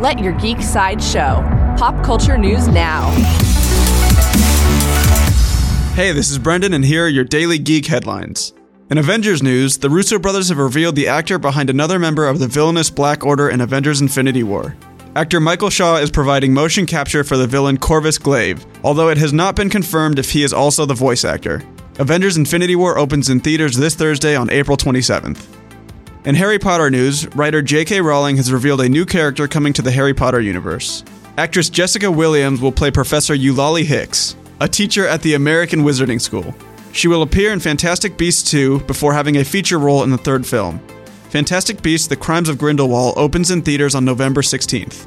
Let your geek side show. Pop culture news now. Hey, this is Brendan, and here are your daily geek headlines. In Avengers news, the Russo brothers have revealed the actor behind another member of the villainous Black Order in Avengers Infinity War. Actor Michael Shaw is providing motion capture for the villain Corvus Glaive, although it has not been confirmed if he is also the voice actor. Avengers Infinity War opens in theaters this Thursday on April 27th. In Harry Potter news, writer J.K. Rowling has revealed a new character coming to the Harry Potter universe. Actress Jessica Williams will play Professor Eulalie Hicks, a teacher at the American Wizarding School. She will appear in Fantastic Beasts 2 before having a feature role in the third film. Fantastic Beasts The Crimes of Grindelwald opens in theaters on November 16th.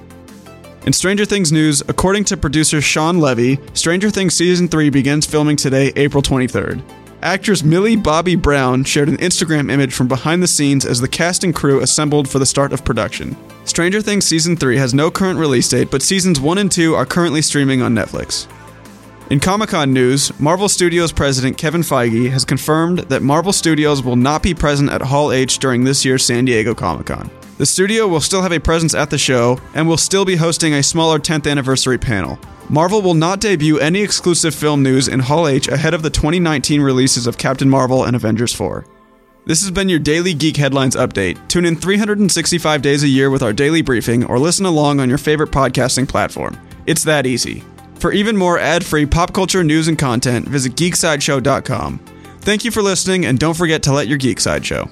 In Stranger Things news, according to producer Shawn Levy, Stranger Things Season 3 begins filming today, April 23rd. Actress Millie Bobby Brown shared an Instagram image from behind the scenes as the cast and crew assembled for the start of production. Stranger Things Season 3 has no current release date, but seasons 1 and 2 are currently streaming on Netflix. In Comic Con news, Marvel Studios president Kevin Feige has confirmed that Marvel Studios will not be present at Hall H during this year's San Diego Comic Con. The studio will still have a presence at the show and will still be hosting a smaller 10th anniversary panel. Marvel will not debut any exclusive film news in Hall H ahead of the 2019 releases of Captain Marvel and Avengers 4. This has been your daily Geek Headlines update. Tune in 365 days a year with our daily briefing or listen along on your favorite podcasting platform. It's that easy. For even more ad free pop culture news and content, visit geeksideshow.com. Thank you for listening, and don't forget to let your geek side show.